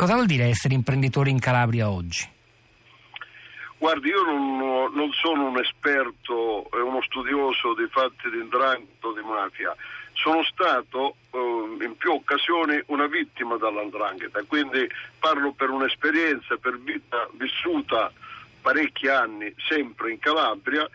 Cosa vuol dire essere imprenditore in Calabria oggi? Guardi, io non, non sono un esperto e uno studioso dei fatti di indrangheta di mafia, sono stato eh, in più occasioni una vittima dall'andrangheta, quindi parlo per un'esperienza, per vita vissuta parecchi anni sempre in Calabria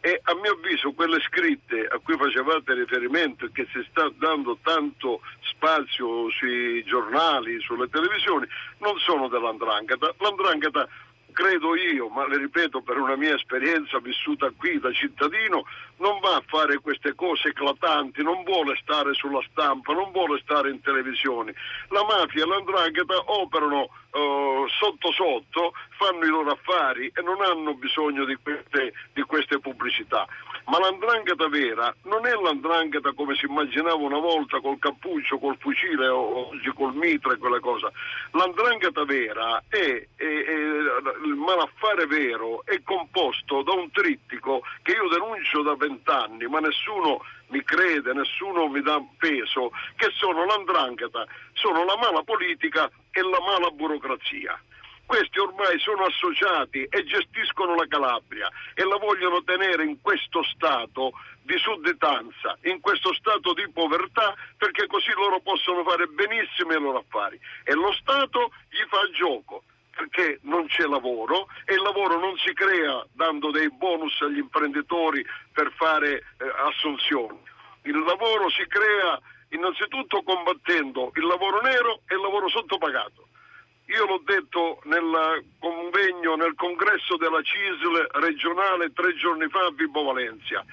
e a mio avviso quelle scritte a cui facevate riferimento e che si sta dando tanto spazio sui giornali, sulle televisioni, non sono dell'andrangheta. L'andrangheta credo io, ma le ripeto per una mia esperienza vissuta qui da cittadino, non va a fare queste cose eclatanti, non vuole stare sulla stampa, non vuole stare in televisione. La mafia e l'andrangheta operano uh, sotto sotto, fanno i loro affari e non hanno bisogno di queste, di queste pubblicità. Ma l'andrangheta vera non è l'andrangheta come si immaginava una volta col cappuccio, col fucile oggi col mitra e quelle cose. L'andrangheta vera è, è, è il malaffare vero è composto da un trittico che io denuncio da vent'anni, ma nessuno mi crede, nessuno mi dà peso, che sono l'andrangheta, sono la mala politica e la mala burocrazia. Questi ormai sono associati e gestiscono la Calabria e la vogliono tenere in questo stato di sudditanza, in questo stato di povertà, perché così loro possono fare benissimo i loro affari. E lo Stato gli fa gioco perché non c'è lavoro e il lavoro non si crea dando dei bonus agli imprenditori per fare eh, assunzioni. Il lavoro si crea innanzitutto combattendo il lavoro nero e il lavoro sottopagato. Io l'ho detto nel convegno, nel congresso della CISL regionale tre giorni fa a Vibo Valencia.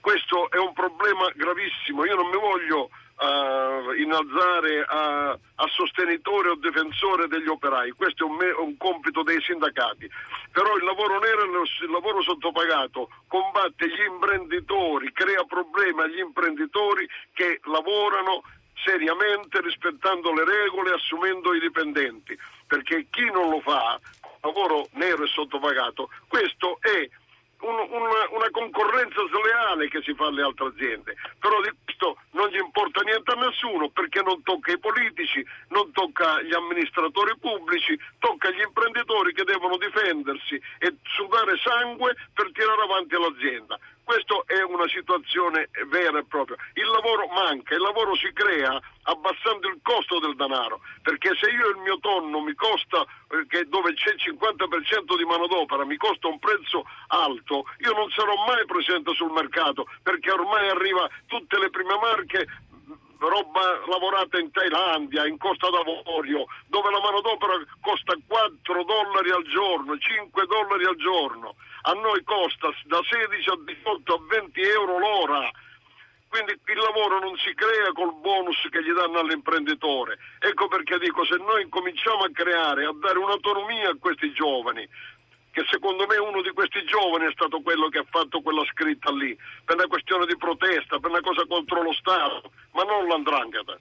Questo è un problema gravissimo. Io non mi voglio uh, innalzare a, a, sostenitore o difensore degli operai, questo è un, me, un, compito dei sindacati, però il lavoro nero e il lavoro sottopagato combatte gli imprenditori, crea problemi agli imprenditori che lavorano seriamente rispettando le regole, assumendo i dipendenti, perché chi non lo fa, lavoro nero e sottopagato, questo è un, una, una, concorrenza sleale che si fa alle altre aziende, però di questo non gli importa niente a nessuno perché non tocca i politici, non tocca gli amministratori pubblici, tocca agli imprenditori che devono difendersi e sudare sangue per tirare avanti l'azienda. Questa è una situazione vera e propria. Il lavoro manca, il lavoro si crea abbassando il costo del denaro, perché se io il mio tonno mi costa, eh, dove c'è il 50% di manodopera, mi costa un prezzo alto, io non sarò mai presente sul mercato, perché ormai arriva tutte le prime marche roba lavorata in Thailandia, in Costa d'Avorio, dove la manodopera costa 4 dollari al giorno, 5 dollari al giorno. A noi costa da 16 a 18 a 20 euro l'ora. Quindi il lavoro non si crea col bonus che gli danno all'imprenditore. Ecco perché dico, se noi cominciamo a creare, a dare un'autonomia a questi giovani, che secondo me uno di questi giovani è stato quello che ha fatto quella scritta lì, per una questione di protesta, per una cosa contro lo Stato, ma non l'andrangheta.